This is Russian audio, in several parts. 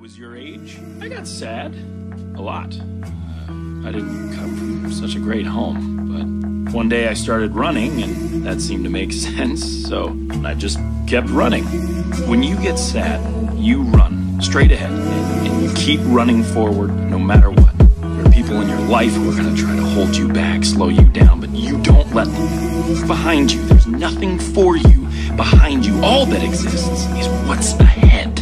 was your age, I got sad. A lot. Uh, I didn't come from such a great home, but one day I started running, and that seemed to make sense, so I just kept running. When you get sad, you run straight ahead, and, and you keep running forward no matter what. There are people in your life who are going to try to hold you back, slow you down, but you don't let them. Behind you. There's nothing for you behind you. All that exists is what's ahead.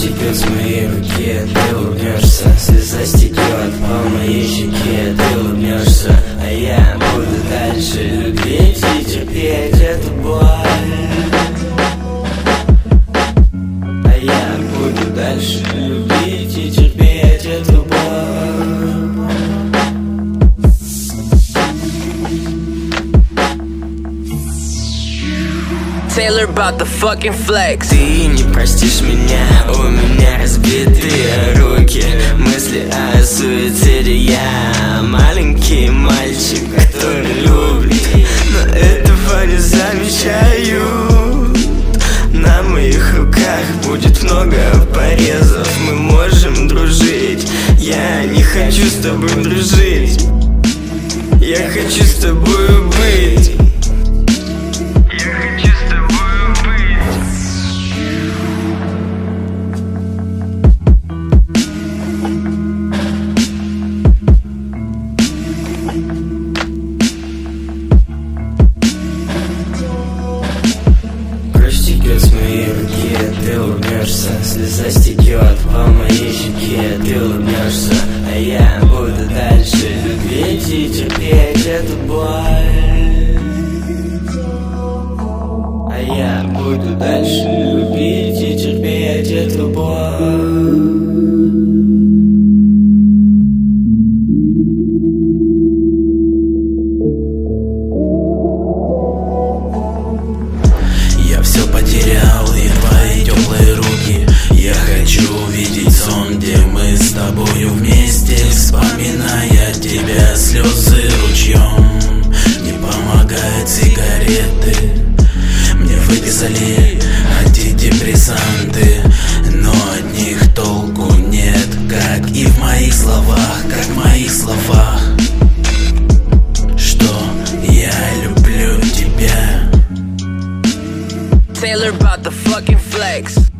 Текет с моей руки, ты улыбнешься. Слеза стекет по моей щеке, ты улыбнешься. А я буду дальше любить и терпеть эту боль. А я буду дальше любить и терпеть эту боль Taylor about the fucking flex. Ты не простишь меня, у меня разбитые руки. Мысли о суициде, я маленький мальчик, который любит Но этого не замечают. На моих руках будет много порезов. Мы можем дружить, я не хочу с тобой дружить. Я хочу с тобой быть Кровь текет с моей ты улыбнешься Слеза стекет по моей щеке, ты улыбнешься А я буду дальше любить и терпеть эту боль. А я буду дальше любить твоих словах Что я люблю тебя Taylor about the fucking flex